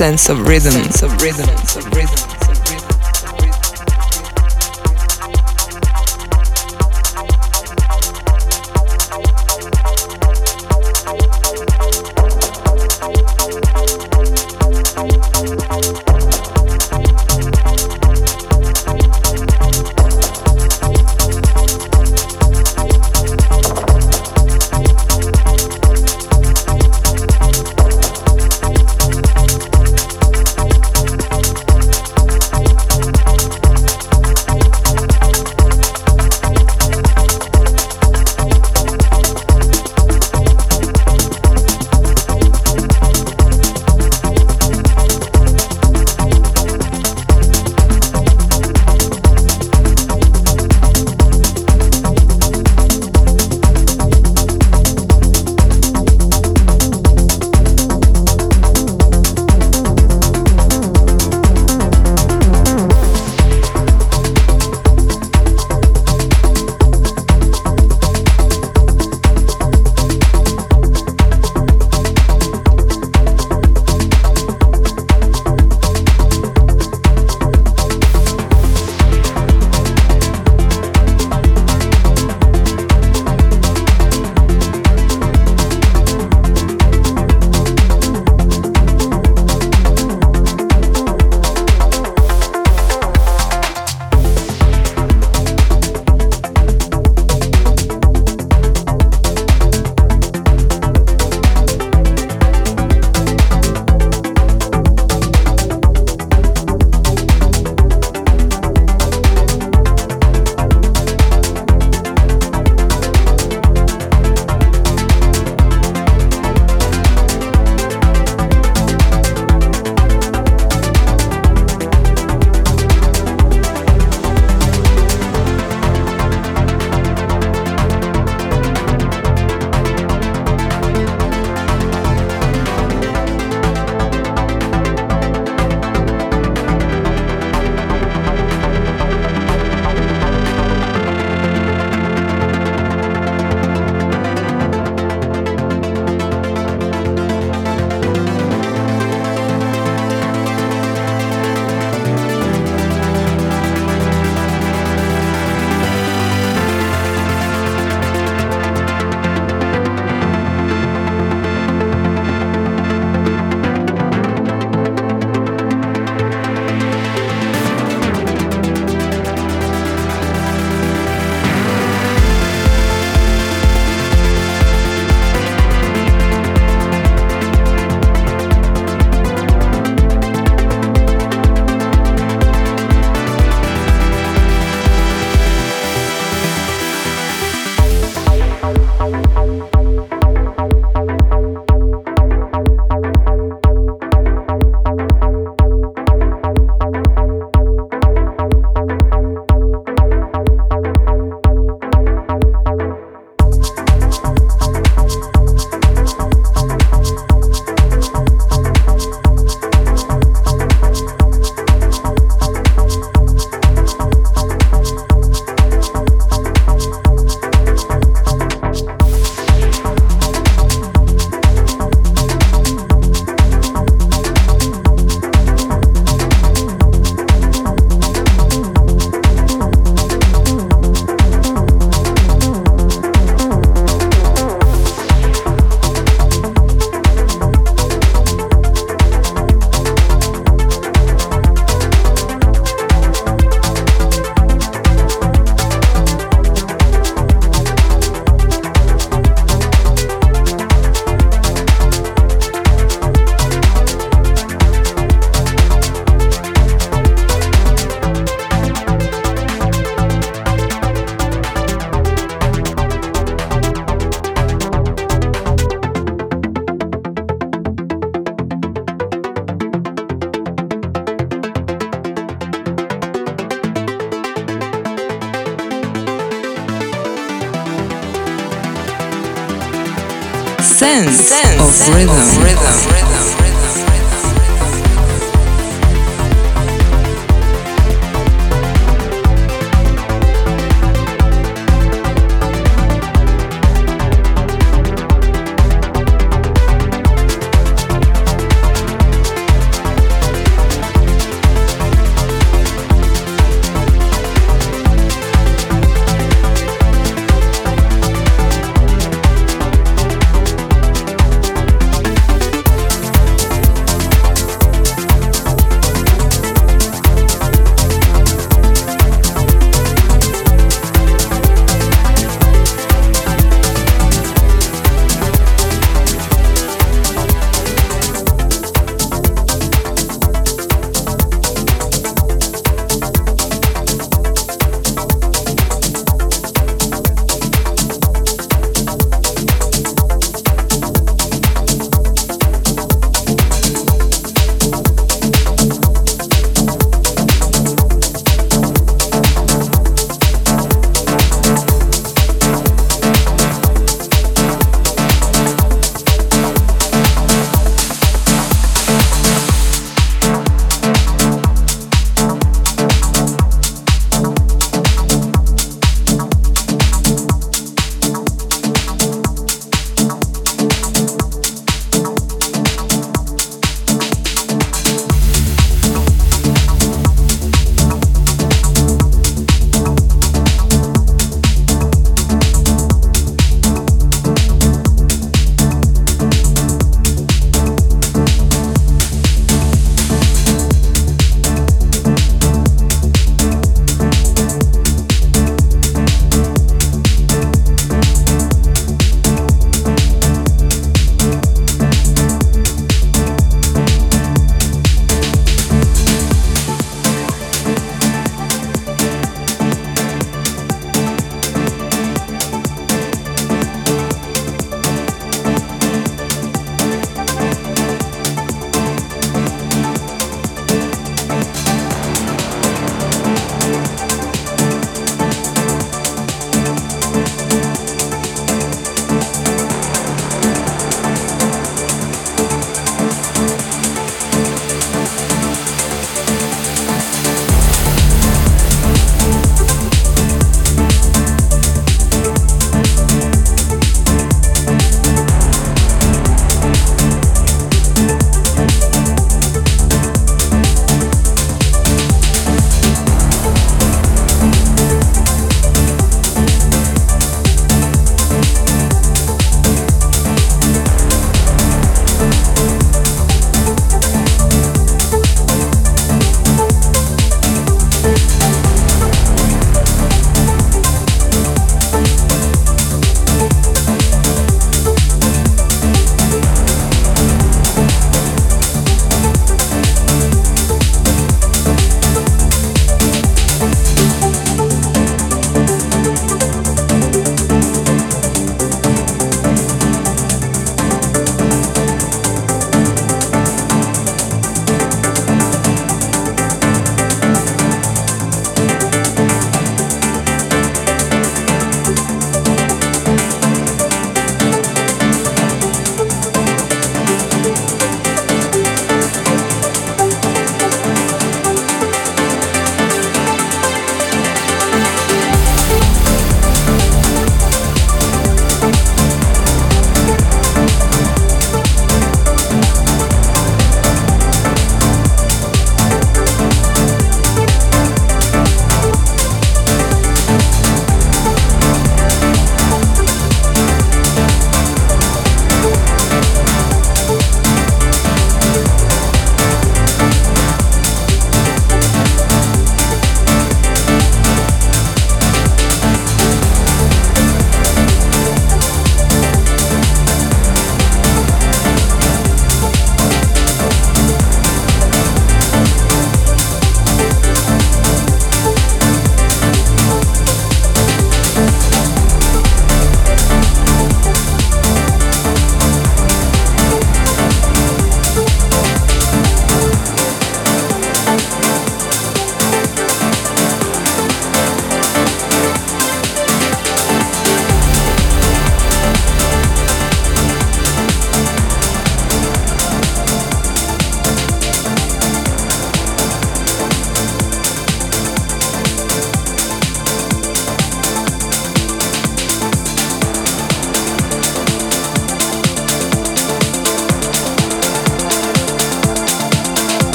sense of rhythm. Sense of rhythm. Sense of rhythm.